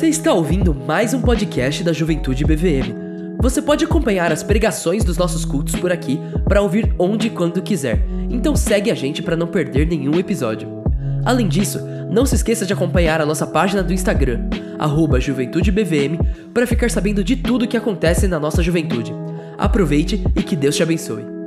Você está ouvindo mais um podcast da Juventude BVM. Você pode acompanhar as pregações dos nossos cultos por aqui para ouvir onde e quando quiser. Então segue a gente para não perder nenhum episódio. Além disso, não se esqueça de acompanhar a nossa página do Instagram, JuventudeBVM, para ficar sabendo de tudo que acontece na nossa juventude. Aproveite e que Deus te abençoe.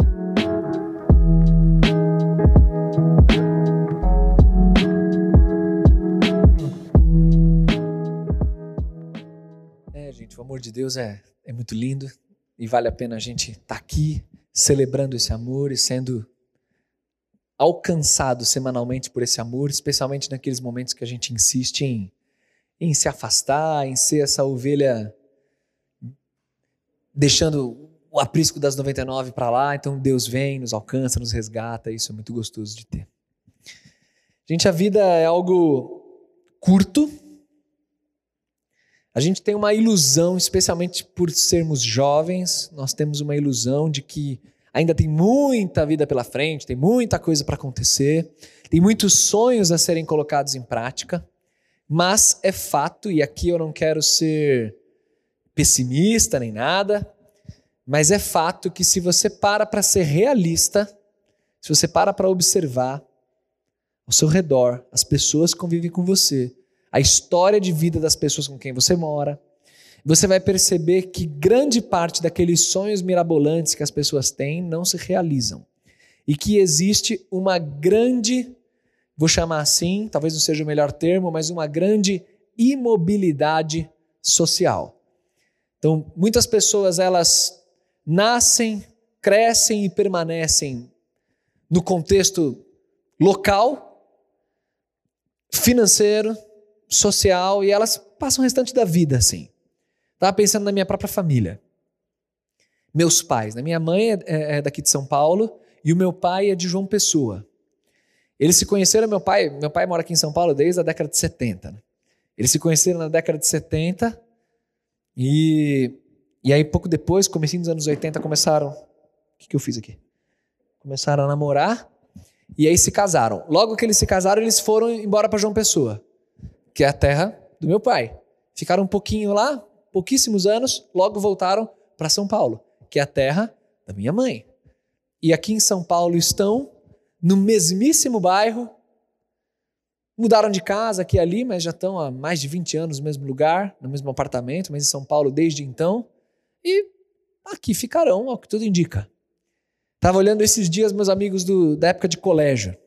De Deus é, é muito lindo e vale a pena a gente estar tá aqui celebrando esse amor e sendo alcançado semanalmente por esse amor, especialmente naqueles momentos que a gente insiste em, em se afastar, em ser essa ovelha deixando o aprisco das 99 para lá, então Deus vem, nos alcança, nos resgata, isso é muito gostoso de ter. Gente, a vida é algo curto. A gente tem uma ilusão, especialmente por sermos jovens, nós temos uma ilusão de que Ainda tem muita vida pela frente, tem muita coisa para acontecer, tem muitos sonhos a serem colocados em prática, mas é fato, e aqui eu não quero ser pessimista nem nada, mas é fato que se você para para ser realista, se você para para observar ao seu redor, as pessoas que convivem com você, a história de vida das pessoas com quem você mora, você vai perceber que grande parte daqueles sonhos mirabolantes que as pessoas têm não se realizam. E que existe uma grande, vou chamar assim, talvez não seja o melhor termo, mas uma grande imobilidade social. Então, muitas pessoas elas nascem, crescem e permanecem no contexto local, financeiro, social e elas passam o restante da vida assim. Estava pensando na minha própria família. Meus pais. Né? Minha mãe é, é, é daqui de São Paulo e o meu pai é de João Pessoa. Eles se conheceram, meu pai, meu pai mora aqui em São Paulo desde a década de 70. Né? Eles se conheceram na década de 70 e, e aí pouco depois, comecinho dos anos 80, começaram... O que, que eu fiz aqui? Começaram a namorar e aí se casaram. Logo que eles se casaram, eles foram embora para João Pessoa, que é a terra do meu pai. Ficaram um pouquinho lá, pouquíssimos anos, logo voltaram para São Paulo, que é a terra da minha mãe. E aqui em São Paulo estão, no mesmíssimo bairro, mudaram de casa aqui e ali, mas já estão há mais de 20 anos no mesmo lugar, no mesmo apartamento, mas em São Paulo desde então. E aqui ficarão, ao que tudo indica. Estava olhando esses dias meus amigos do, da época de colégio.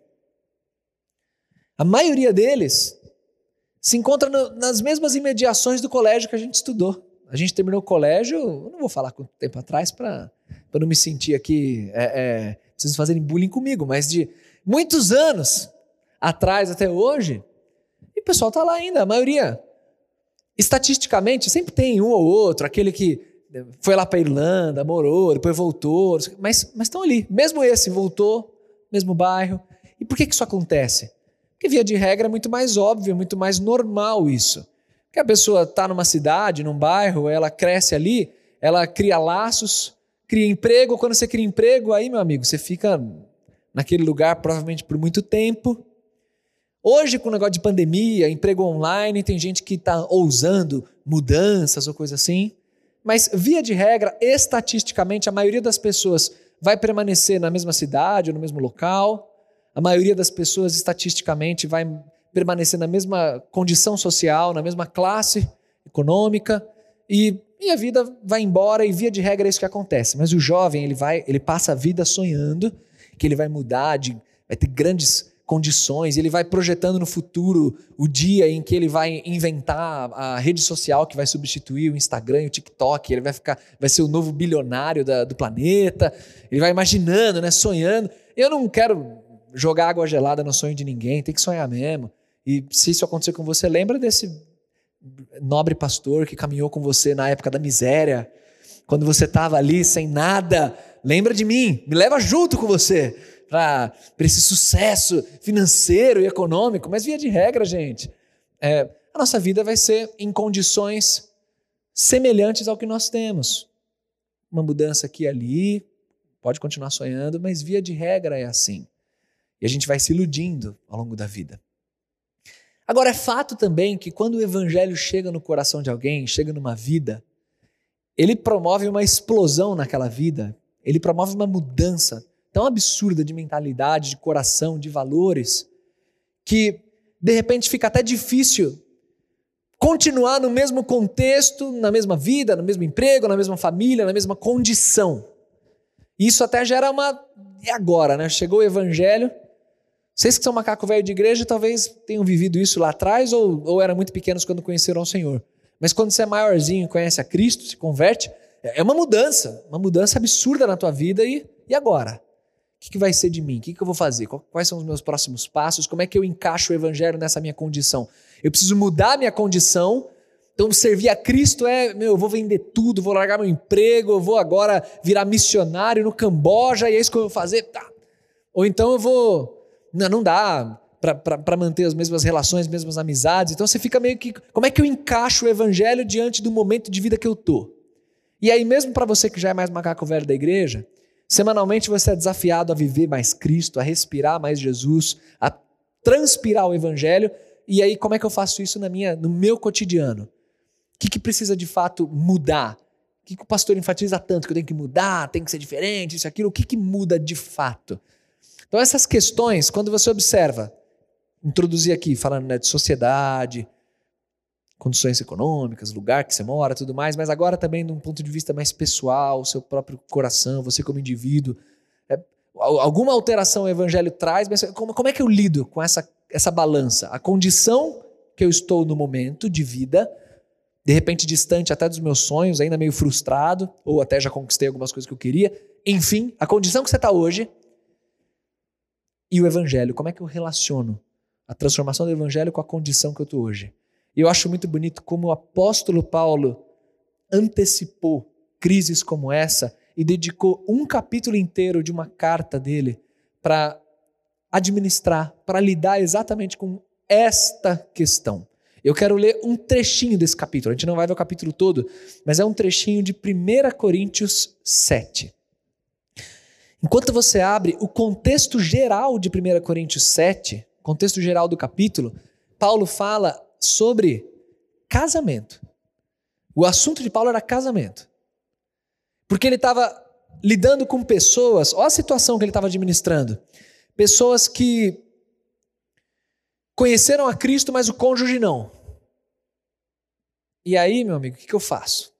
A maioria deles se encontra no, nas mesmas imediações do colégio que a gente estudou. A gente terminou o colégio, eu não vou falar quanto tempo atrás para não me sentir aqui, é, é, vocês fazerem bullying comigo, mas de muitos anos atrás até hoje, e o pessoal está lá ainda, a maioria. Estatisticamente, sempre tem um ou outro, aquele que foi lá para Irlanda, morou, depois voltou, mas estão ali. Mesmo esse voltou, mesmo bairro. E por que, que isso acontece? Porque, via de regra, é muito mais óbvio, muito mais normal isso. Que a pessoa está numa cidade, num bairro, ela cresce ali, ela cria laços, cria emprego. Quando você cria emprego, aí, meu amigo, você fica naquele lugar provavelmente por muito tempo. Hoje, com o negócio de pandemia, emprego online, tem gente que está ousando mudanças ou coisa assim. Mas, via de regra, estatisticamente, a maioria das pessoas vai permanecer na mesma cidade ou no mesmo local. A maioria das pessoas, estatisticamente, vai permanecer na mesma condição social, na mesma classe econômica, e, e a vida vai embora, e via de regra é isso que acontece. Mas o jovem, ele vai, ele passa a vida sonhando que ele vai mudar, de, vai ter grandes condições, ele vai projetando no futuro o dia em que ele vai inventar a rede social que vai substituir o Instagram e o TikTok, ele vai ficar, vai ser o novo bilionário da, do planeta, ele vai imaginando, né, sonhando. Eu não quero jogar água gelada no sonho de ninguém, tem que sonhar mesmo. E se isso acontecer com você, lembra desse nobre pastor que caminhou com você na época da miséria, quando você estava ali sem nada. Lembra de mim, me leva junto com você para esse sucesso financeiro e econômico. Mas, via de regra, gente, é, a nossa vida vai ser em condições semelhantes ao que nós temos. Uma mudança aqui e ali, pode continuar sonhando, mas via de regra é assim. E a gente vai se iludindo ao longo da vida. Agora, é fato também que quando o evangelho chega no coração de alguém, chega numa vida, ele promove uma explosão naquela vida, ele promove uma mudança tão absurda de mentalidade, de coração, de valores, que de repente fica até difícil continuar no mesmo contexto, na mesma vida, no mesmo emprego, na mesma família, na mesma condição. Isso até gera uma. E agora, né? Chegou o evangelho, vocês que são macaco velho de igreja talvez tenham vivido isso lá atrás ou, ou eram muito pequenos quando conheceram o Senhor. Mas quando você é maiorzinho e conhece a Cristo, se converte, é uma mudança, uma mudança absurda na tua vida. E, e agora? O que, que vai ser de mim? O que, que eu vou fazer? Quais são os meus próximos passos? Como é que eu encaixo o evangelho nessa minha condição? Eu preciso mudar a minha condição. Então, servir a Cristo é, meu, eu vou vender tudo, vou largar meu emprego, eu vou agora virar missionário no Camboja e é isso que eu vou fazer. Tá. Ou então eu vou não, não dá para manter as mesmas relações, as mesmas amizades. Então você fica meio que. Como é que eu encaixo o evangelho diante do momento de vida que eu tô? E aí, mesmo para você que já é mais macaco velho da igreja, semanalmente você é desafiado a viver mais Cristo, a respirar mais Jesus, a transpirar o evangelho. E aí, como é que eu faço isso na minha, no meu cotidiano? O que, que precisa de fato mudar? O que, que o pastor enfatiza tanto que eu tenho que mudar, tem que ser diferente, isso, aquilo? O que, que muda de fato? Então, essas questões, quando você observa, introduzir aqui, falando né, de sociedade, condições econômicas, lugar que você mora, tudo mais, mas agora também de um ponto de vista mais pessoal, seu próprio coração, você como indivíduo. É, alguma alteração o evangelho traz, mas como, como é que eu lido com essa, essa balança? A condição que eu estou no momento de vida, de repente distante até dos meus sonhos, ainda meio frustrado, ou até já conquistei algumas coisas que eu queria. Enfim, a condição que você está hoje e o evangelho. Como é que eu relaciono a transformação do evangelho com a condição que eu estou hoje? E eu acho muito bonito como o apóstolo Paulo antecipou crises como essa e dedicou um capítulo inteiro de uma carta dele para administrar, para lidar exatamente com esta questão. Eu quero ler um trechinho desse capítulo. A gente não vai ver o capítulo todo, mas é um trechinho de 1 Coríntios 7. Enquanto você abre o contexto geral de 1 Coríntios 7, contexto geral do capítulo, Paulo fala sobre casamento. O assunto de Paulo era casamento. Porque ele estava lidando com pessoas, olha a situação que ele estava administrando. Pessoas que conheceram a Cristo, mas o cônjuge não. E aí, meu amigo, o que, que eu faço?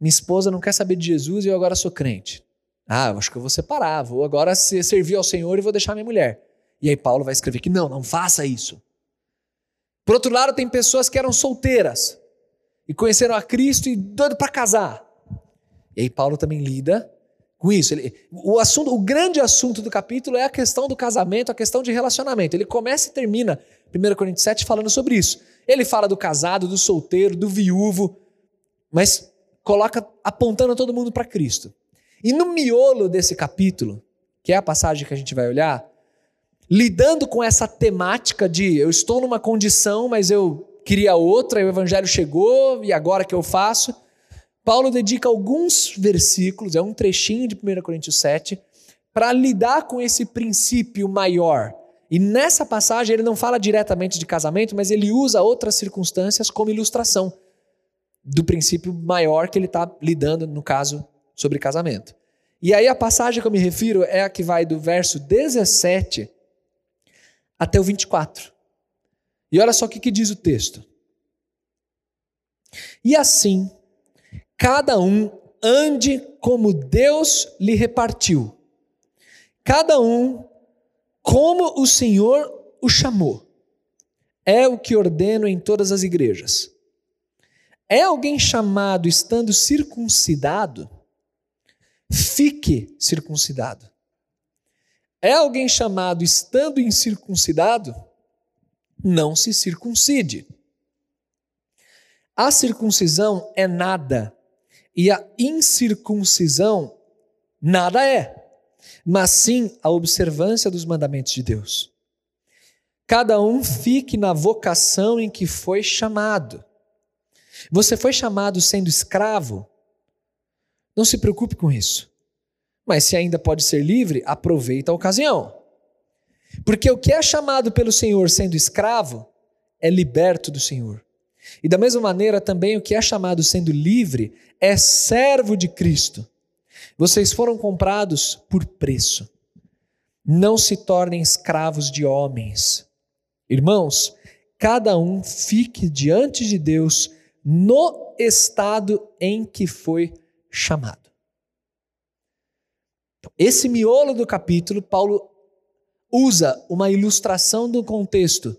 Minha esposa não quer saber de Jesus e eu agora sou crente. Ah, eu acho que eu vou separar, vou agora servir ao Senhor e vou deixar minha mulher. E aí Paulo vai escrever que não, não faça isso. Por outro lado, tem pessoas que eram solteiras e conheceram a Cristo e doido para casar. E aí Paulo também lida com isso. Ele, o assunto, o grande assunto do capítulo é a questão do casamento, a questão de relacionamento. Ele começa e termina 1 Coríntios 7 falando sobre isso. Ele fala do casado, do solteiro, do viúvo, mas coloca apontando todo mundo para Cristo. E no miolo desse capítulo, que é a passagem que a gente vai olhar, lidando com essa temática de eu estou numa condição, mas eu queria outra, e o evangelho chegou, e agora que eu faço? Paulo dedica alguns versículos, é um trechinho de 1 Coríntios 7, para lidar com esse princípio maior. E nessa passagem ele não fala diretamente de casamento, mas ele usa outras circunstâncias como ilustração do princípio maior que ele está lidando, no caso sobre casamento. E aí a passagem que eu me refiro é a que vai do verso 17 até o 24. E olha só o que, que diz o texto. E assim, cada um ande como Deus lhe repartiu, cada um como o Senhor o chamou. É o que ordeno em todas as igrejas. É alguém chamado estando circuncidado? Fique circuncidado. É alguém chamado estando incircuncidado? Não se circuncide. A circuncisão é nada e a incircuncisão nada é, mas sim a observância dos mandamentos de Deus. Cada um fique na vocação em que foi chamado. Você foi chamado sendo escravo? Não se preocupe com isso. Mas se ainda pode ser livre, aproveita a ocasião. Porque o que é chamado pelo Senhor sendo escravo é liberto do Senhor. E da mesma maneira, também o que é chamado sendo livre é servo de Cristo. Vocês foram comprados por preço. Não se tornem escravos de homens. Irmãos, cada um fique diante de Deus no estado em que foi chamado. Então, esse miolo do capítulo, Paulo usa uma ilustração do contexto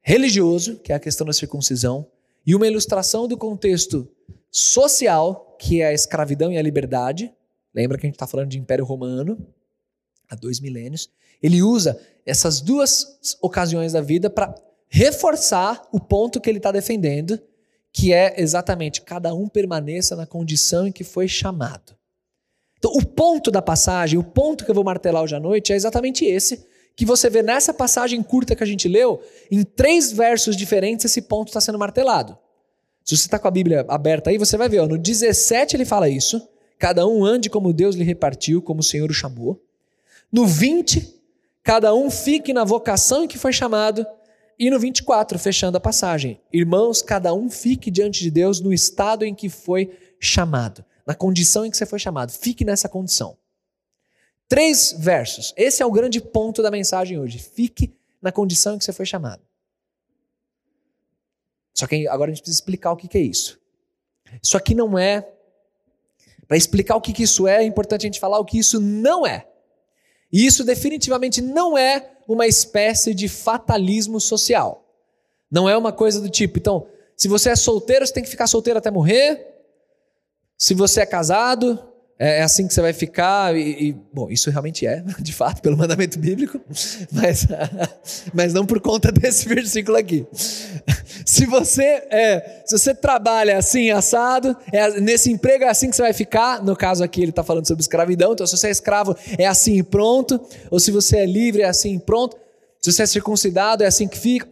religioso, que é a questão da circuncisão, e uma ilustração do contexto social, que é a escravidão e a liberdade. Lembra que a gente está falando de Império Romano, há dois milênios. Ele usa essas duas ocasiões da vida para reforçar o ponto que ele está defendendo, que é exatamente cada um permaneça na condição em que foi chamado. Então, o ponto da passagem, o ponto que eu vou martelar hoje à noite é exatamente esse, que você vê nessa passagem curta que a gente leu, em três versos diferentes, esse ponto está sendo martelado. Se você está com a Bíblia aberta aí, você vai ver, ó, no 17 ele fala isso, cada um ande como Deus lhe repartiu, como o Senhor o chamou. No 20, cada um fique na vocação em que foi chamado. E no 24, fechando a passagem, irmãos, cada um fique diante de Deus no estado em que foi chamado na condição em que você foi chamado. Fique nessa condição. Três versos. Esse é o grande ponto da mensagem hoje. Fique na condição em que você foi chamado. Só que agora a gente precisa explicar o que é isso. Isso aqui não é. Para explicar o que isso é, é importante a gente falar o que isso não é. E isso definitivamente não é uma espécie de fatalismo social. Não é uma coisa do tipo, então, se você é solteiro, você tem que ficar solteiro até morrer. Se você é casado, é, é assim que você vai ficar, e, e, bom, isso realmente é, de fato, pelo mandamento bíblico, mas, mas não por conta desse versículo aqui. Se você, é, se você trabalha assim, assado, é, nesse emprego é assim que você vai ficar, no caso aqui ele está falando sobre escravidão, então se você é escravo é assim e pronto, ou se você é livre é assim e pronto, se você é circuncidado é assim que fica.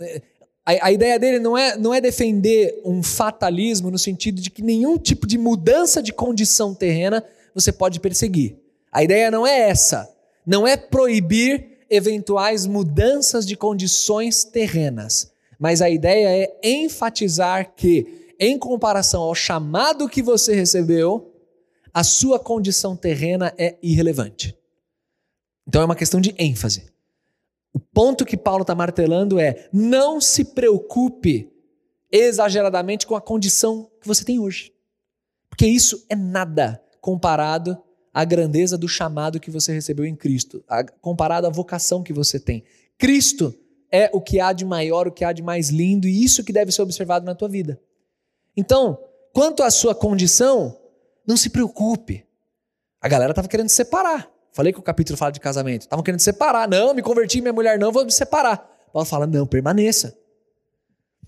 A, a, ideia dele não é, não é defender um fatalismo no sentido de que nenhum tipo de mudança de condição terrena você pode perseguir. A ideia não é essa. Não é proibir eventuais mudanças de condições terrenas. Mas a ideia é enfatizar que, em comparação ao chamado que você recebeu, a sua condição terrena é irrelevante. Então é uma questão de ênfase. O ponto que Paulo está martelando é: não se preocupe exageradamente com a condição que você tem hoje. Porque isso é nada comparado à grandeza do chamado que você recebeu em Cristo, comparado à vocação que você tem. Cristo é o que há de maior, o que há de mais lindo, e isso que deve ser observado na tua vida. Então, quanto à sua condição, não se preocupe. A galera estava querendo separar. Falei que o capítulo fala de casamento. Estavam querendo separar. Não, me converti, minha mulher não, vou me separar. Paulo fala: não, permaneça.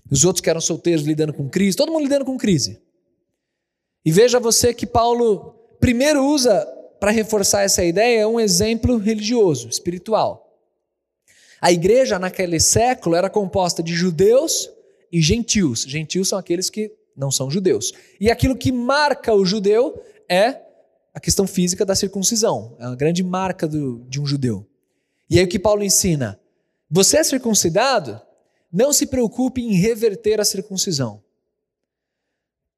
Os outros que eram solteiros lidando com crise, todo mundo lidando com crise. E veja você que Paulo primeiro usa para reforçar essa ideia um exemplo religioso, espiritual. A igreja naquele século era composta de judeus e gentios. Gentios são aqueles que não são judeus. E aquilo que marca o judeu é a questão física da circuncisão. É uma grande marca do, de um judeu. E aí o que Paulo ensina? Você é circuncidado? Não se preocupe em reverter a circuncisão.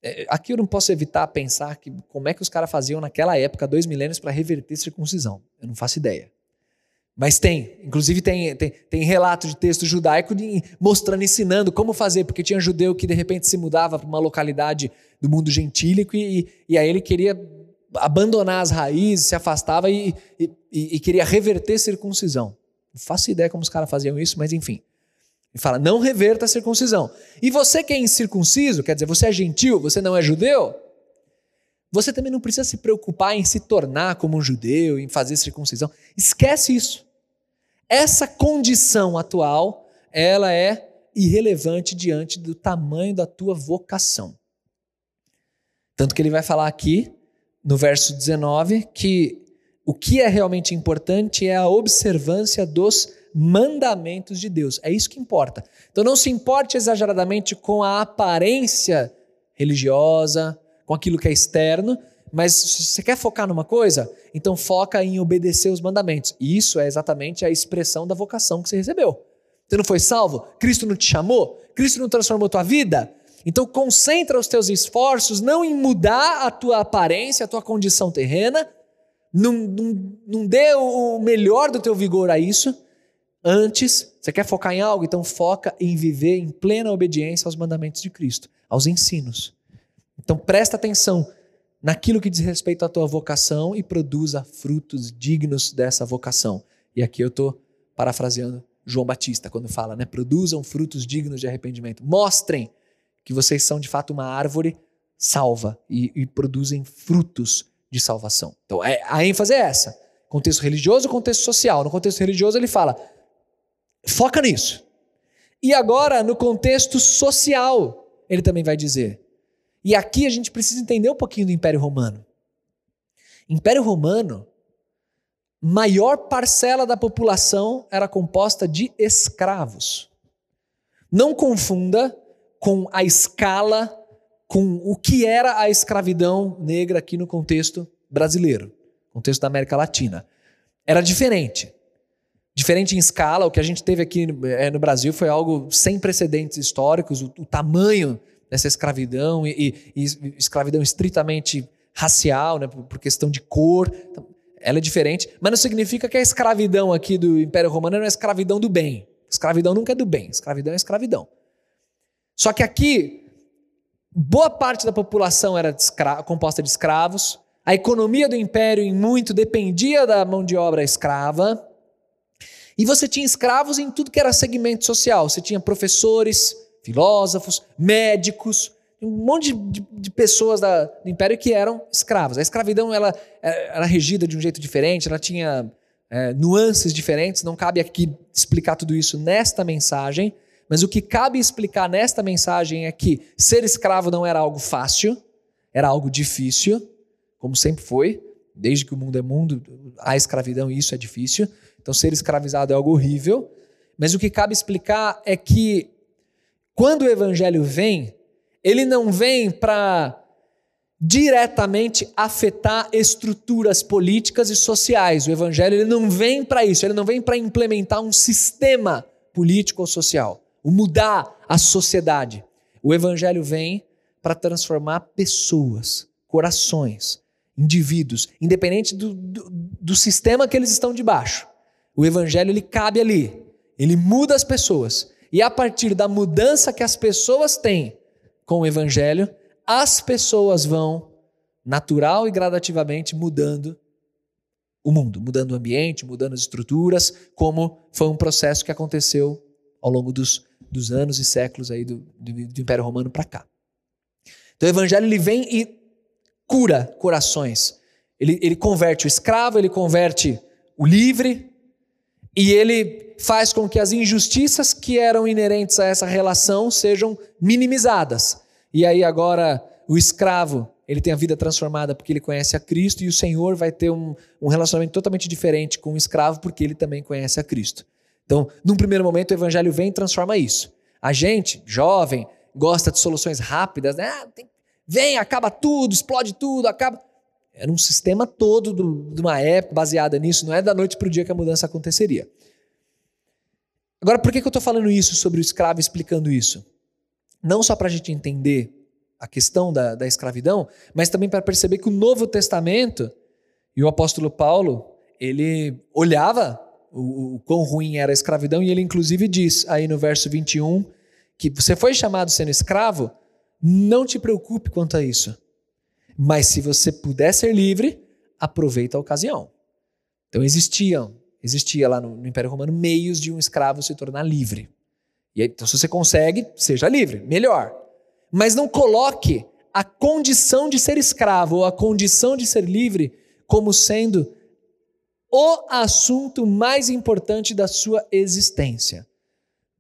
É, aqui eu não posso evitar pensar que como é que os caras faziam naquela época, dois milênios, para reverter circuncisão. Eu não faço ideia. Mas tem, inclusive tem, tem, tem relato de texto judaico de, mostrando, ensinando como fazer, porque tinha judeu que de repente se mudava para uma localidade do mundo gentílico e, e aí ele queria abandonar as raízes, se afastava e, e, e queria reverter circuncisão. Não faço ideia como os caras faziam isso, mas enfim. Ele fala: não reverta a circuncisão. E você que é incircunciso, quer dizer, você é gentil, você não é judeu, você também não precisa se preocupar em se tornar como um judeu, em fazer circuncisão. Esquece isso. Essa condição atual, ela é irrelevante diante do tamanho da tua vocação. Tanto que ele vai falar aqui no verso 19 que o que é realmente importante é a observância dos mandamentos de Deus. É isso que importa. Então não se importe exageradamente com a aparência religiosa, com aquilo que é externo, Mas se você quer focar numa coisa, então foca em obedecer os mandamentos. E isso é exatamente a expressão da vocação que você recebeu. Você não foi salvo? Cristo não te chamou? Cristo não transformou tua vida? Então concentra os teus esforços não em mudar a tua aparência, a tua condição terrena, não, não, não dê o melhor do teu vigor a isso. Antes, você quer focar em algo? Então foca em viver em plena obediência aos mandamentos de Cristo, aos ensinos. Então presta atenção naquilo que diz respeito à tua vocação e produza frutos dignos dessa vocação. E aqui eu estou parafraseando João Batista quando fala, né? Produzam frutos dignos de arrependimento. Mostrem que vocês são de fato uma árvore salva e, e produzem frutos de salvação. Então é, a ênfase é essa: contexto religioso, contexto social. No contexto religioso ele fala, foca nisso. E agora no contexto social ele também vai dizer. E aqui a gente precisa entender um pouquinho do Império Romano. Império Romano maior parcela da população era composta de escravos. Não confunda com a escala, com o que era a escravidão negra aqui no contexto brasileiro, contexto da América Latina. Era diferente. Diferente em escala, o que a gente teve aqui é, no Brasil foi algo sem precedentes históricos, o, o tamanho dessa escravidão e, e, e, escravidão estritamente racial, né, por, por questão de cor. Então, ela é diferente, mas não significa que a escravidão aqui do Império Romano é uma escravidão do bem. Escravidão nunca é do bem, escravidão é escravidão. Só que aqui, boa parte da população era de composta de escravos, a economia do império em muito dependia da mão de obra escrava, e você tinha escravos em tudo que era segmento social. Você tinha professores, filósofos, médicos, um monte de, de, pessoas da, do império que eram escravos. A escravidão ela é, era regida de um jeito diferente, ela tinha é, nuances diferentes. Não cabe aqui explicar tudo isso nesta mensagem, mas o que cabe explicar nesta mensagem é que ser escravo não era algo fácil, era algo difícil, como sempre foi. Desde que o mundo é mundo, a escravidão e isso é difícil. Então, ser escravizado é algo horrível. Mas o que cabe explicar é que quando o evangelho vem, ele não vem para diretamente afetar estruturas políticas e sociais. O evangelho ele não vem para isso, ele não vem para implementar um sistema político ou social, mudar a sociedade. O evangelho vem para transformar pessoas, corações, indivíduos, independente do, do, do, sistema que eles estão debaixo. O evangelho ele cabe ali, ele muda as pessoas. E a partir da mudança que as pessoas têm, com o evangelho, as pessoas vão natural e gradativamente mudando o mundo, mudando o ambiente, mudando as estruturas, como foi um processo que aconteceu ao longo dos, dos anos e séculos aí do, do, do Império Romano para cá. Então o evangelho ele vem e cura corações. Ele, ele converte o escravo, ele converte o livre, e ele faz com que as injustiças que eram inerentes a essa relação sejam minimizadas. E aí agora o escravo, ele tem a vida transformada porque ele conhece a Cristo e o Senhor vai ter um, um relacionamento totalmente diferente com o escravo porque ele também conhece a Cristo. Então, num primeiro momento, o evangelho vem e transforma isso. A gente, jovem, gosta de soluções rápidas, né? Ah, tem, vem, acaba tudo, explode tudo, acaba. Era um sistema todo do, de uma época baseada nisso, não é da noite para o dia que a mudança aconteceria. Agora, por que, que eu estou falando isso sobre o escravo, explicando isso? Não só para a gente entender a questão da, da escravidão, mas também para perceber que o Novo Testamento e o apóstolo Paulo, ele olhava o, o quão ruim era a escravidão e ele inclusive diz aí no verso 21 que você foi chamado sendo escravo, não te preocupe quanto a isso. Mas se você puder ser livre, aproveita a ocasião. Então existiam, existia lá no, no Império Romano meios de um escravo se tornar livre. E aí, então, se você consegue, seja livre, melhor. Mas não coloque a condição de ser escravo ou a condição de ser livre como sendo o assunto mais importante da sua existência.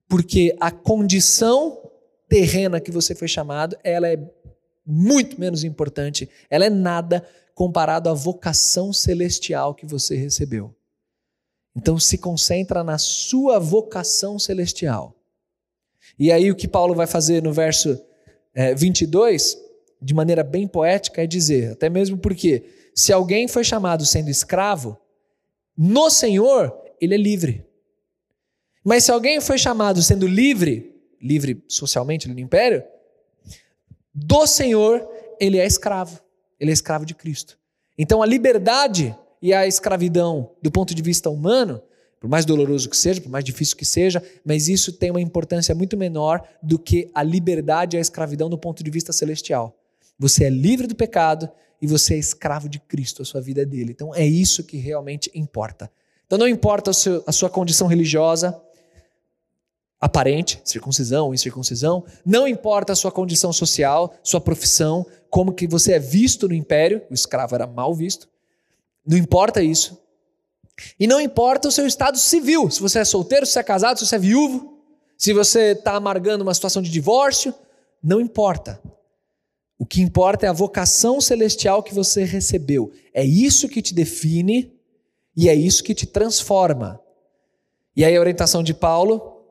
Porque a condição terrena que você foi chamado, ela é muito menos importante, ela é nada comparado à vocação celestial que você recebeu. Então se concentra na sua vocação celestial. E aí o que Paulo vai fazer no verso é, 22 de maneira bem poética, é dizer, até mesmo porque se alguém foi chamado sendo escravo, no Senhor, ele é livre. Mas se alguém foi chamado sendo livre, livre socialmente no império, do Senhor, ele é escravo. Ele é escravo de Cristo. Então a liberdade e a escravidão, do ponto de vista humano, por mais doloroso que seja, por mais difícil que seja, mas isso tem uma importância muito menor do que a liberdade e a escravidão do ponto de vista celestial. Você é livre do pecado e você é escravo de Cristo, a sua vida é dele. Então é isso que realmente importa. Então não importa a sua condição religiosa, aparente, circuncisão ou incircuncisão, não importa a sua condição social, sua profissão, como que você é visto no império, o escravo era mal visto, não importa isso. E não importa o seu estado civil, se você é solteiro, se você é casado, se você é viúvo, se você está amargando uma situação de divórcio, não importa. O que importa é a vocação celestial que você recebeu. É isso que te define e é isso que te transforma. E aí a orientação de Paulo,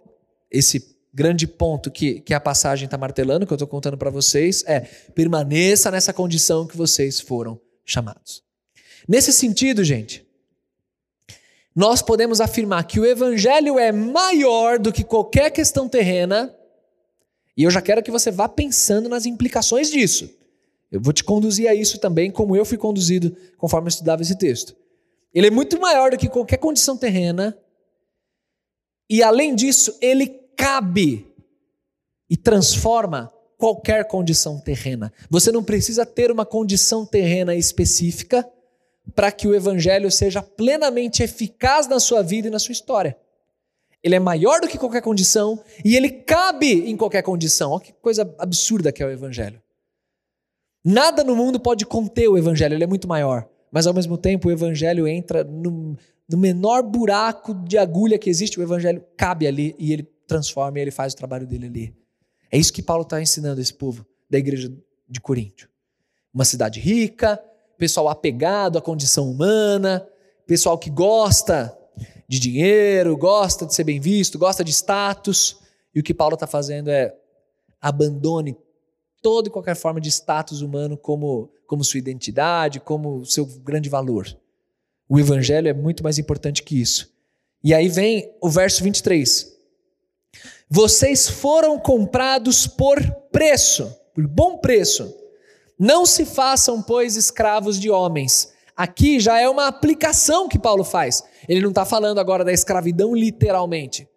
esse grande ponto que, que a passagem está martelando, que eu estou contando para vocês, é permaneça nessa condição que vocês foram chamados. Nesse sentido, gente, nós podemos afirmar que o evangelho é maior do que qualquer questão terrena, e eu já quero que você vá pensando nas implicações disso. Eu vou te conduzir a isso também, como eu fui conduzido conforme eu estudava esse texto. Ele é muito maior do que qualquer condição terrena, e além disso, ele cabe e transforma qualquer condição terrena. Você não precisa ter uma condição terrena específica para que o evangelho seja plenamente eficaz na sua vida e na sua história. Ele é maior do que qualquer condição e ele cabe em qualquer condição. Olha que coisa absurda que é o evangelho. Nada no mundo pode conter o evangelho, ele é muito maior. Mas ao mesmo tempo o evangelho entra no, no menor buraco de agulha que existe, o evangelho cabe ali e ele transforma e ele faz o trabalho dele ali. É isso que Paulo está ensinando esse povo da igreja de Coríntio. Uma cidade rica, pessoal apegado à condição humana, pessoal que gosta de dinheiro, gosta de ser bem visto, gosta de status. E o que Paulo está fazendo é abandone toda e qualquer forma de status humano como, como sua identidade, como seu grande valor. O evangelho é muito mais importante que isso. E aí vem o verso 23. Vocês foram comprados por preço, por bom preço. Não se façam, pois, escravos de homens. Aqui já é uma aplicação que Paulo faz. Ele não está falando agora da escravidão literalmente.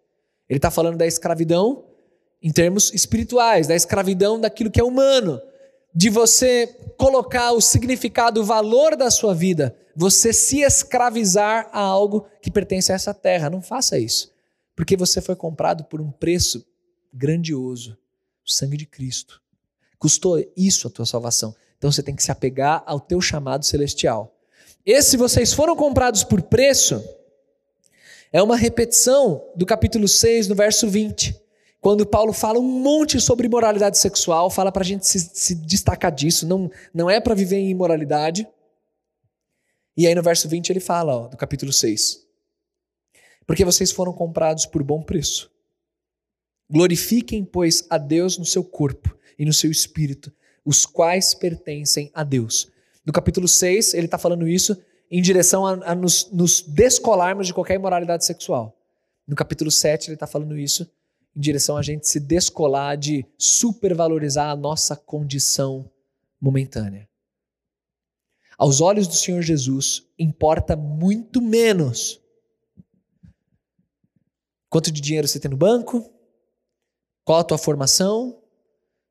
Ele está falando da escravidão em termos espirituais, da escravidão daquilo que é humano, de você colocar o significado, o valor da sua vida, você se escravizar a algo que pertence a essa terra. Não faça isso. Porque você foi comprado por um preço grandioso o sangue de Cristo. Custou isso a tua salvação. Então você tem que se apegar ao teu chamado celestial. Esse vocês foram comprados por preço é uma repetição do capítulo 6, no verso 20. Quando Paulo fala um monte sobre imoralidade sexual, fala para a gente se, se, destacar disso, não, não é para viver em imoralidade. E aí no verso 20 ele fala, ó, do capítulo 6 porque vocês foram comprados por bom preço. Glorifiquem, pois, a Deus no seu corpo e no seu espírito, os quais pertencem a Deus. No capítulo 6, ele está falando isso em direção a, a nos, nos, descolarmos de qualquer imoralidade sexual. No capítulo 7, ele está falando isso em direção a gente se descolar de supervalorizar a nossa condição momentânea. Aos olhos do Senhor Jesus, importa muito menos Quanto de dinheiro você tem no banco? Qual a tua formação?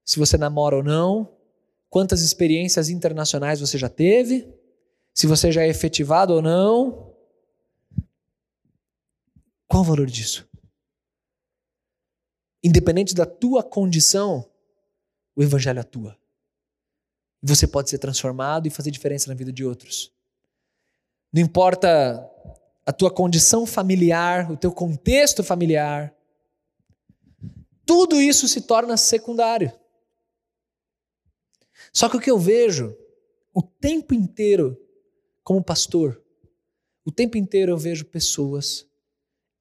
Se você namora ou não? Quantas experiências internacionais você já teve? Se você já é efetivado ou não? Qual o valor disso? Independente da tua condição, o evangelho atua. Você pode ser transformado e fazer diferença na vida de outros. Não importa a tua condição familiar, o teu contexto familiar. Tudo isso se torna secundário. Só que o que eu vejo o tempo inteiro como pastor, o tempo inteiro eu vejo pessoas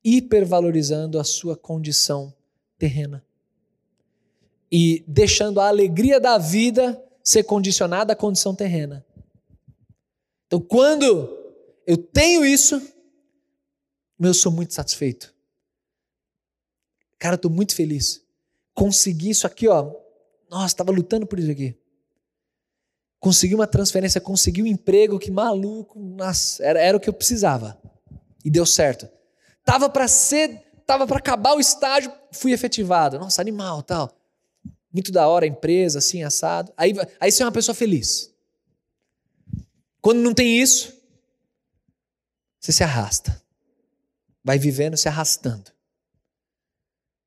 hipervalorizando a sua condição terrena e deixando a alegria da vida ser condicionada à condição terrena. Então, quando eu tenho isso, eu sou muito satisfeito. Cara, eu estou muito feliz. Consegui isso aqui, ó. Nossa, estava lutando por isso aqui. Consegui uma transferência, consegui um emprego, que maluco. Nossa, era, era o que eu precisava. E deu certo. Tava para ser, tava para acabar o estágio, fui efetivado. Nossa, animal, tal. Muito da hora a empresa, assim, assado. Aí, aí você é uma pessoa feliz. Quando não tem isso, você se arrasta. Vai vivendo se arrastando.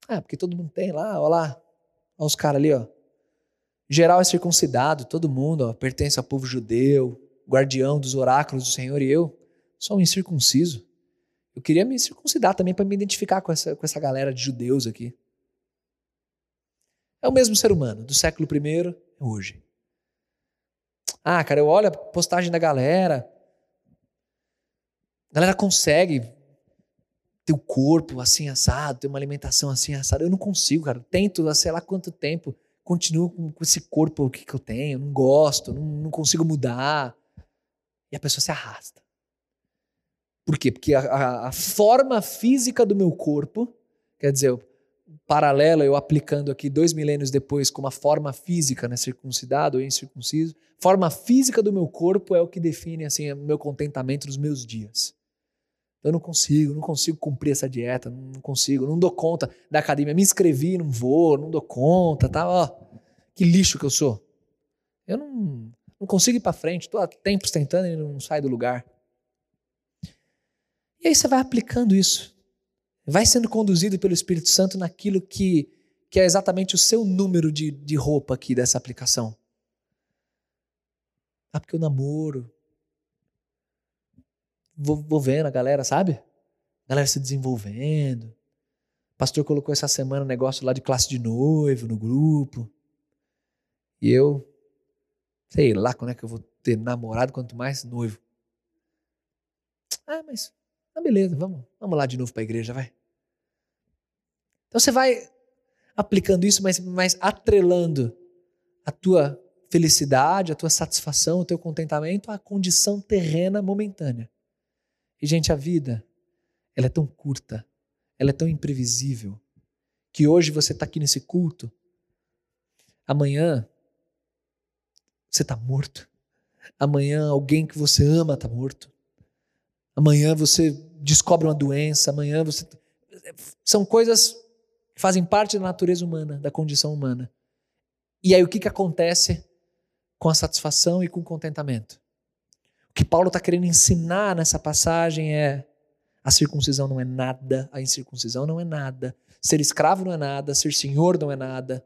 Ah, porque todo mundo tem lá, olha lá. Olha os caras ali, ó. Geral é circuncidado, todo mundo, ó, pertence ao povo judeu, guardião dos oráculos do Senhor, e eu sou um incircunciso. Eu queria me circuncidar também para me identificar com essa, com essa galera de judeus aqui. É o mesmo ser humano, do século I hoje. Ah, cara, eu olho a postagem da galera. A galera consegue ter o corpo assim assado, ter uma alimentação assim assada. Eu não consigo, cara. tento, sei lá quanto tempo, continuo com, esse corpo que, que eu tenho, não gosto, não, não consigo mudar. E a pessoa se arrasta. Por quê? Porque a, a, a forma física do meu corpo, quer dizer, paralela, eu aplicando aqui dois milênios depois com uma forma física, né, circuncidado ou incircunciso, forma física do meu corpo é o que define assim o meu contentamento nos meus dias. Eu não consigo, não consigo cumprir essa dieta, não consigo, não dou conta da academia. Me inscrevi, não vou, não dou conta, tá? Ó, que lixo que eu sou. Eu não, não consigo ir para frente, estou há tempos tentando e não sai do lugar. E aí você vai aplicando isso vai sendo conduzido pelo Espírito Santo naquilo que, que é exatamente o seu número de, de roupa aqui dessa aplicação. Ah, porque eu namoro. Vou, vou vendo a galera, sabe? A galera se desenvolvendo. O pastor colocou essa semana um negócio lá de classe de noivo no grupo. E eu, sei lá quando é que eu vou ter namorado, quanto mais noivo. Ah, mas ah, beleza, vamos, vamos lá de novo para a igreja, vai. Então você vai aplicando isso, mas, mas atrelando a tua felicidade, a tua satisfação, o teu contentamento à condição terrena momentânea. E, gente, a vida, ela é tão curta, ela é tão imprevisível, que hoje você está aqui nesse culto, amanhã você está morto, amanhã alguém que você ama está morto, amanhã você descobre uma doença, amanhã você. São coisas fazem parte da natureza humana, da condição humana. E aí o que, que acontece com a satisfação e com o contentamento? O que Paulo está querendo ensinar nessa passagem é: a circuncisão não é nada, a incircuncisão não é nada, ser escravo não é nada, ser senhor não é nada.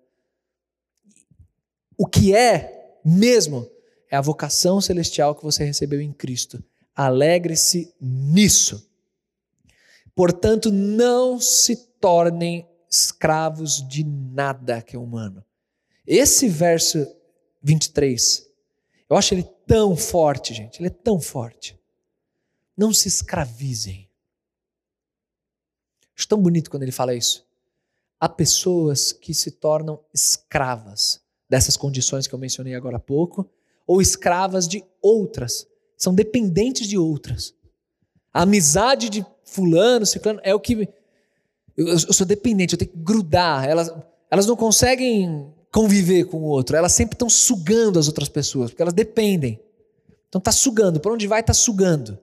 O que é mesmo é a vocação celestial que você recebeu em Cristo. Alegre-se nisso. Portanto, não se tornem escravos de nada que é humano. Esse verso 23, eu acho ele tão forte, gente, ele é tão forte. Não se escravizem. Acho tão bonito quando ele fala isso. Há pessoas que se tornam escravas dessas condições que eu mencionei agora há pouco, ou escravas de outras, são dependentes de outras. A amizade de fulano, ciclano, é o que eu, eu, sou dependente, eu tenho que grudar. Elas, elas não conseguem conviver com o outro, elas sempre estão sugando as outras pessoas, porque elas dependem. Então está sugando, para onde vai está sugando.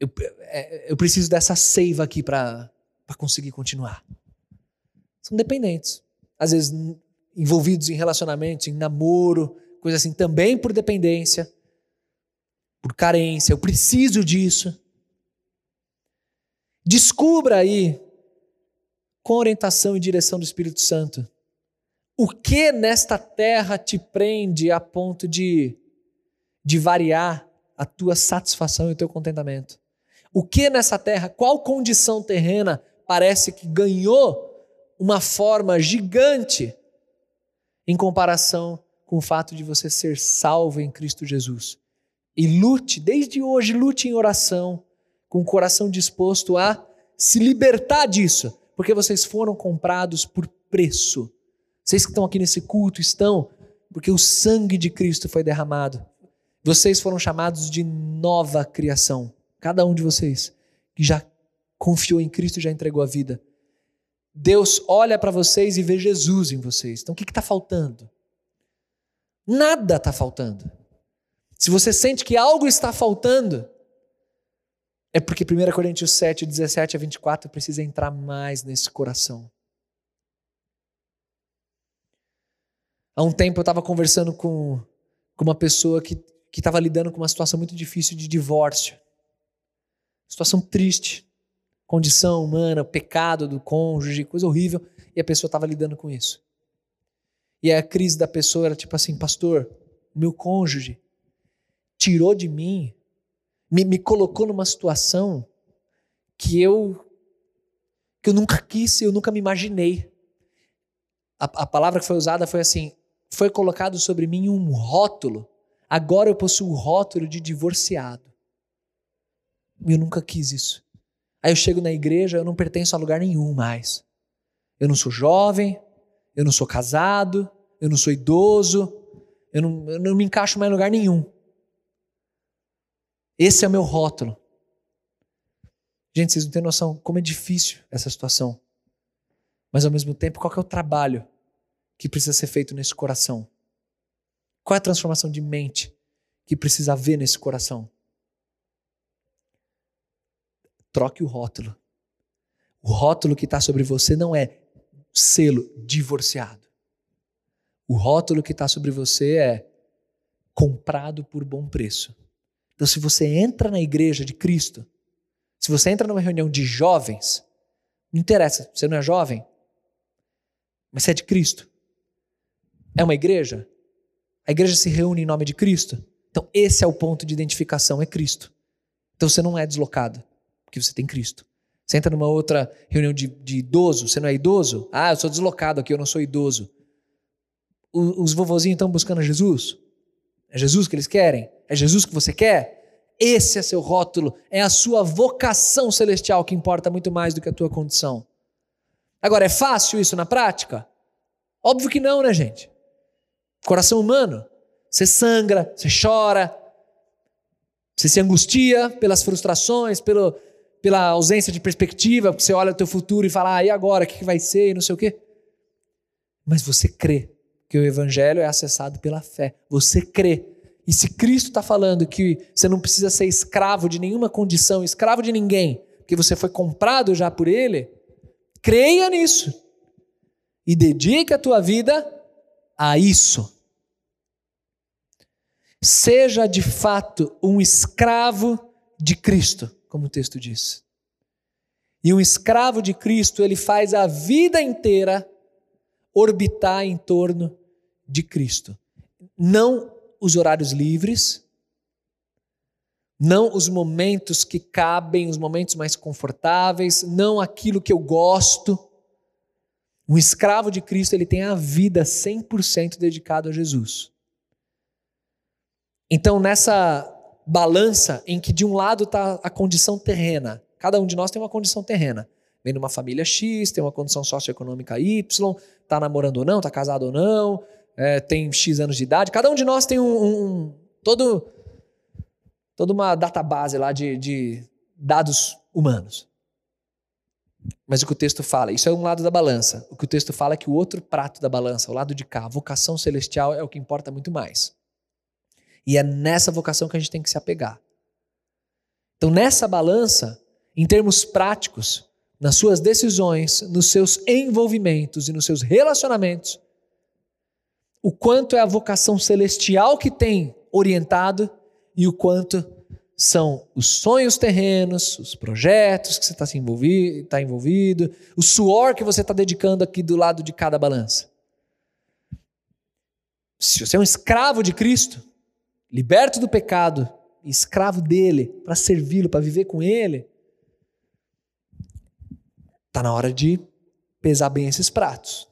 Eu, é, eu preciso dessa seiva aqui para conseguir continuar. São dependentes. Às vezes envolvidos em relacionamentos, em namoro, coisa assim, também por dependência, por carência. Eu preciso disso. Descubra aí, com orientação e direção do Espírito Santo, o que nesta terra te prende a ponto de, de variar a tua satisfação e o teu contentamento. O que nessa terra, qual condição terrena parece que ganhou uma forma gigante em comparação com o fato de você ser salvo em Cristo Jesus? E lute, desde hoje, lute em oração com o coração disposto a se libertar disso, porque vocês foram comprados por preço, Vocês que estão aqui nesse culto estão porque o sangue de Cristo foi derramado. Vocês foram chamados de nova criação. Cada um de vocês que já confiou em Cristo e já entregou a vida. Deus olha para vocês e vê Jesus em vocês. Então o que está faltando? Nada está faltando. Se você sente que algo está faltando, é porque 1 Coríntios 7, 17 a 24 precisa entrar mais nesse coração. Há um tempo eu estava conversando com, com uma pessoa que estava lidando com uma situação muito difícil de divórcio. Situação triste. Condição humana, pecado do cônjuge, coisa horrível. E a pessoa estava lidando com isso. E a crise da pessoa era tipo assim: Pastor, meu cônjuge tirou de mim, me, me colocou numa situação que eu que eu nunca quis, eu nunca me imaginei. A, a palavra que foi usada foi assim: foi colocado sobre mim um rótulo. Agora eu possuo o rótulo de divorciado. Eu nunca quis isso. Aí eu chego na igreja, eu não pertenço a lugar nenhum mais. Eu não sou jovem, eu não sou casado, eu não sou idoso, eu não, eu não me encaixo mais em lugar nenhum. Esse é o meu rótulo. Gente, vocês não têm noção como é difícil essa situação. Mas ao mesmo tempo, qual é o trabalho que precisa ser feito nesse coração? Qual é a transformação de mente que precisa haver nesse coração? Troque o rótulo. O rótulo que está sobre você não é selo divorciado. O rótulo que está sobre você é comprado por bom preço. Então, se você entra na igreja de Cristo, se você entra numa reunião de jovens, não interessa, você não é jovem, mas você é de Cristo. É uma igreja? A igreja se reúne em nome de Cristo? Então, esse é o ponto de identificação, é Cristo. Então, você não é deslocado, porque você tem Cristo. Você entra numa outra reunião de, de idoso, você não é idoso? Ah, eu sou deslocado aqui, eu não sou idoso. Os vovozinhos estão buscando Jesus? É Jesus que eles querem? É Jesus que você quer? Esse é seu rótulo, é a sua vocação celestial que importa muito mais do que a tua condição. Agora, é fácil isso na prática? Óbvio que não, né, gente? Coração humano. Você sangra, você chora, você se angustia pelas frustrações, pelo, pela ausência de perspectiva, porque você olha o teu futuro e fala, ah, e agora, o que vai ser, e não sei o quê. Mas você crê que o evangelho é acessado pela fé. Você crê. E se Cristo está falando que você não precisa ser escravo de nenhuma condição, escravo de ninguém, porque você foi comprado já por Ele, creia nisso. E dedique a tua vida a isso. Seja de fato um escravo de Cristo, como o texto diz. E um escravo de Cristo, ele faz a vida inteira orbitar em torno de Cristo. Não os horários livres, não os momentos que cabem, os momentos mais confortáveis, não aquilo que eu gosto. Um escravo de Cristo, ele tem a vida 100% dedicado a Jesus. Então, nessa balança em que de um lado está a condição terrena, cada um de nós tem uma condição terrena. Vem de uma família X, tem uma condição socioeconômica Y, está namorando ou não, está casado ou não, é, tem X anos de idade. Cada um de nós tem um, um todo, toda uma database lá de, de dados humanos. Mas o que o texto fala, isso é um lado da balança. O que o texto fala é que o outro prato da balança, o lado de cá, a vocação celestial é o que importa muito mais. E é nessa vocação que a gente tem que se apegar. Então, nessa balança, em termos práticos, nas suas decisões, nos seus envolvimentos e nos seus relacionamentos, o quanto é a vocação celestial que tem orientado e o quanto são os sonhos terrenos, os projetos que você está envolvido, tá envolvido, o suor que você está dedicando aqui do lado de cada balança. Se você é um escravo de Cristo, liberto do pecado, escravo dele, para servi-lo, para viver com ele, está na hora de pesar bem esses pratos.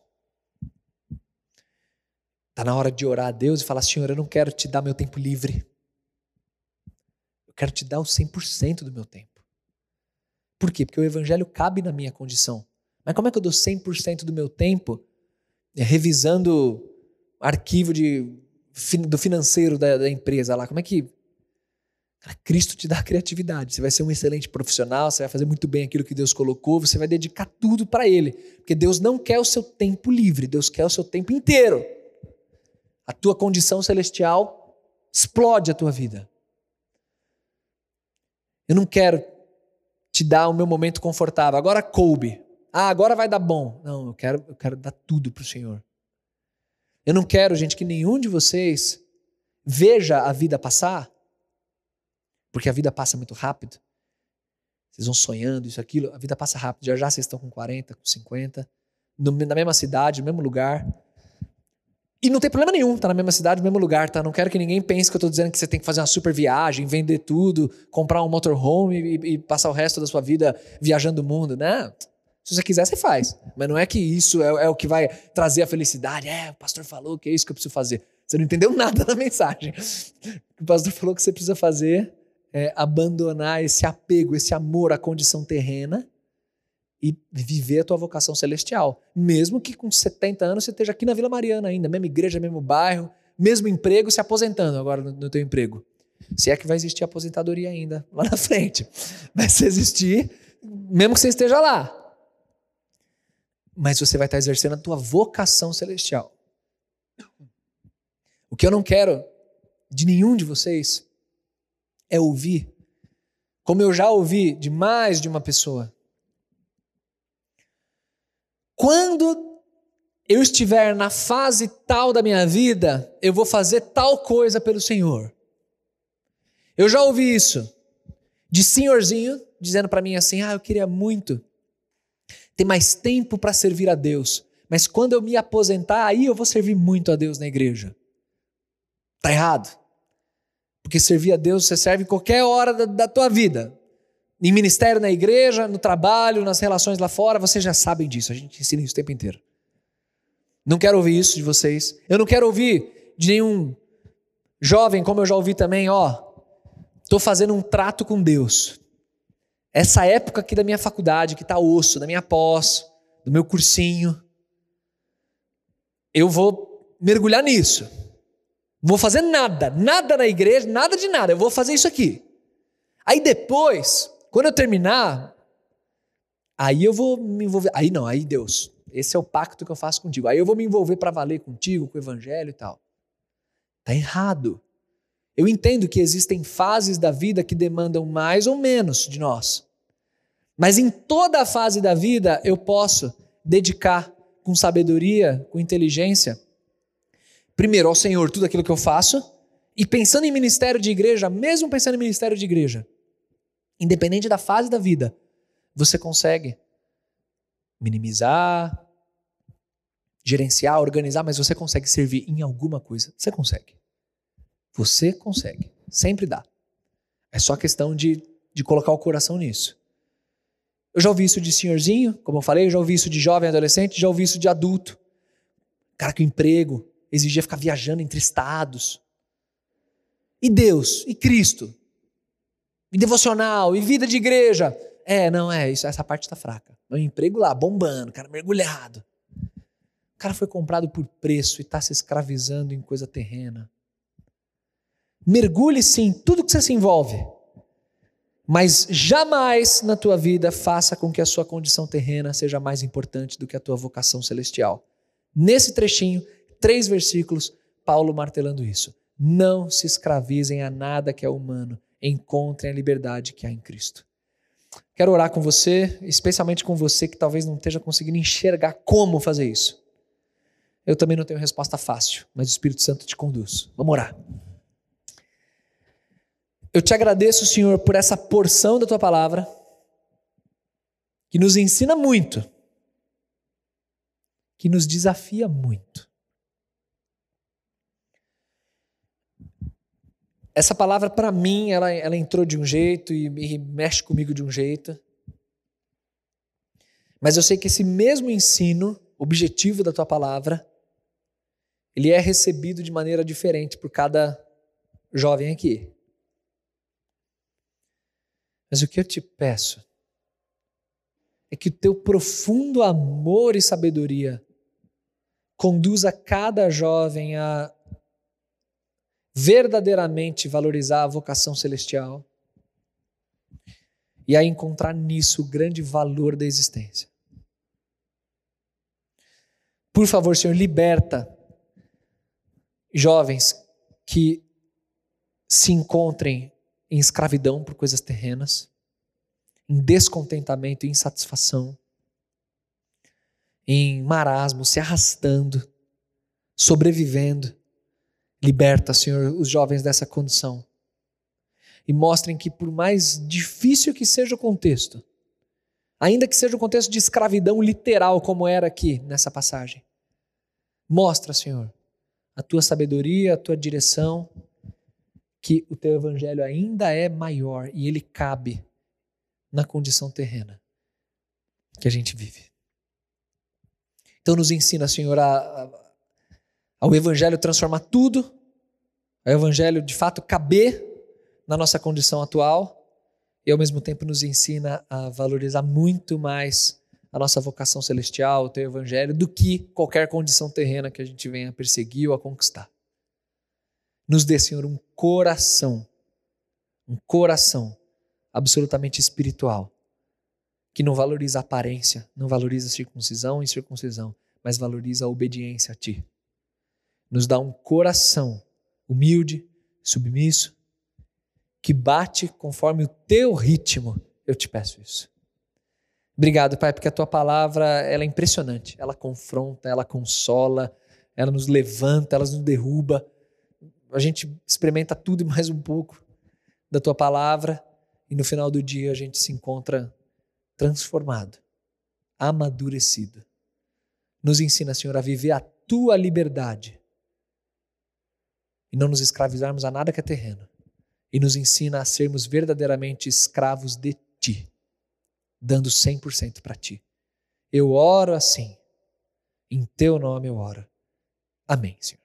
Está na hora de orar a Deus e falar: Senhor, eu não quero te dar meu tempo livre. Eu quero te dar o 100% do meu tempo. Por quê? Porque o Evangelho cabe na minha condição. Mas como é que eu dou 100% do meu tempo revisando arquivo de, do financeiro da, da empresa lá. Como é que. Cara, Cristo te dá criatividade. Você vai ser um excelente profissional, você vai fazer muito bem aquilo que Deus colocou, você vai dedicar tudo para Ele. Porque Deus não quer o seu tempo livre, Deus quer o seu tempo inteiro. A tua condição celestial explode a tua vida. Eu não quero te dar o meu momento confortável. Agora coube. Ah, agora vai dar bom. Não, eu quero, eu quero dar tudo para o Senhor. Eu não quero, gente, que nenhum de vocês veja a vida passar, porque a vida passa muito rápido. Vocês vão sonhando, isso, aquilo, a vida passa rápido. Já já vocês estão com 40, com 50, no, na mesma cidade, no mesmo lugar. E não tem problema nenhum, tá na mesma cidade, no mesmo lugar, tá? Não quero que ninguém pense que eu tô dizendo que você tem que fazer uma super viagem, vender tudo, comprar um motorhome e, e passar o resto da sua vida viajando o mundo, né? Se você quiser, você faz. Mas não é que isso é, é, o que vai trazer a felicidade. É, o pastor falou que é isso que eu preciso fazer. Você não entendeu nada da mensagem. O pastor falou que você precisa fazer é abandonar esse apego, esse amor à condição terrena e viver a tua vocação celestial. Mesmo que com 70 anos você esteja aqui na Vila Mariana ainda, mesma igreja, mesmo bairro, mesmo emprego, se aposentando agora no, no teu emprego. Se é que vai existir aposentadoria ainda lá na frente. Mas se existir, mesmo que você esteja lá. Mas você vai estar exercendo a tua vocação celestial. O que eu não quero de nenhum de vocês é ouvir, como eu já ouvi de mais de uma pessoa, quando eu estiver na fase tal da minha vida, eu vou fazer tal coisa pelo Senhor. Eu já ouvi isso de senhorzinho dizendo para mim assim: "Ah, eu queria muito ter mais tempo para servir a Deus, mas quando eu me aposentar, aí eu vou servir muito a Deus na igreja". Tá errado. Porque servir a Deus você serve em qualquer hora da, da tua vida. Em ministério na igreja, no trabalho, nas relações lá fora, vocês já sabem disso, a gente ensina isso o tempo inteiro. Não quero ouvir isso de vocês. Eu não quero ouvir de nenhum jovem, como eu já ouvi também, ó, estou fazendo um trato com Deus. Essa época aqui da minha faculdade, que está osso, da minha pós, do meu cursinho, eu vou mergulhar nisso. Vou fazer nada, nada na igreja, nada de nada, eu vou fazer isso aqui. Aí depois, quando eu terminar, aí eu vou me envolver. Aí não, aí Deus, esse é o pacto que eu faço contigo. Aí eu vou me envolver para valer contigo, com o evangelho e tal. Tá errado. Eu entendo que existem fases da vida que demandam mais ou menos de nós. Mas em toda a fase da vida eu posso dedicar com sabedoria, com inteligência, primeiro ao Senhor tudo aquilo que eu faço, e pensando em ministério de igreja, mesmo pensando em ministério de igreja, independente da fase da vida, você consegue minimizar, gerenciar, organizar, mas você consegue servir em alguma coisa. Você consegue. Você consegue. Sempre dá. É só questão de, de colocar o coração nisso. Eu já ouvi isso de senhorzinho, como eu falei, eu já ouvi isso de jovem adolescente, já ouvi isso de adulto. Cara, que o emprego exigia ficar viajando entre estados. E Deus, e Cristo, e devocional, e vida de igreja. É, não, é, isso, essa parte está fraca. O emprego lá, bombando, cara mergulhado. O cara foi comprado por preço e está se escravizando em coisa terrena. Mergulhe sim em tudo que você se envolve. Mas jamais na tua vida faça com que a sua condição terrena seja mais importante do que a tua vocação celestial. Nesse trechinho, três versículos, Paulo martelando isso. Não se escravizem a nada que é humano, encontrem a liberdade que há em Cristo. Quero orar com você, especialmente com você que talvez não esteja conseguindo enxergar como fazer isso. Eu também não tenho resposta fácil, mas o Espírito Santo te conduz. Vamos orar. Eu te agradeço, Senhor, por essa porção da tua palavra que nos ensina muito, que nos desafia muito. Essa palavra para mim, ela, ela entrou de um jeito e, e mexe comigo de um jeito. Mas eu sei que esse mesmo ensino, objetivo da tua palavra, ele é recebido de maneira diferente por cada jovem aqui. Mas o que eu te peço é que o teu profundo amor e sabedoria conduza cada jovem a verdadeiramente valorizar a vocação celestial e a encontrar nisso o grande valor da existência. Por favor, Senhor, liberta jovens que se encontrem em escravidão por coisas terrenas, em descontentamento e insatisfação, em marasmo, se arrastando, sobrevivendo. Liberta, Senhor, os jovens dessa condição. E mostrem que, por mais difícil que seja o contexto, ainda que seja o contexto de escravidão literal, como era aqui nessa passagem, mostra, Senhor, a tua sabedoria, a tua direção, que o teu evangelho ainda é maior e ele cabe na condição terrena que a gente vive. Então nos ensina, Senhor, a, a, ao evangelho transformar tudo, ao evangelho de fato caber na nossa condição atual e ao mesmo tempo nos ensina a valorizar muito mais a nossa vocação celestial, o teu evangelho, do que qualquer condição terrena que a gente venha a perseguir ou a conquistar. Nos dê, Senhor, um coração, um coração absolutamente espiritual, que não valoriza a aparência, não valoriza a circuncisão e circuncisão, mas valoriza a obediência a Ti. Nos dá um coração humilde, submisso, que bate conforme o Teu ritmo. Eu te peço isso. Obrigado, Pai, porque a tua palavra ela é impressionante. Ela confronta, ela consola, ela nos levanta, ela nos derruba. A gente experimenta tudo e mais um pouco da tua palavra e no final do dia a gente se encontra transformado, amadurecido. Nos ensina, Senhor, a viver a tua liberdade e não nos escravizarmos a nada que é terreno. E nos ensina a sermos verdadeiramente escravos de ti dando 100% para ti. Eu oro assim. Em teu nome eu oro. Amém, Senhor.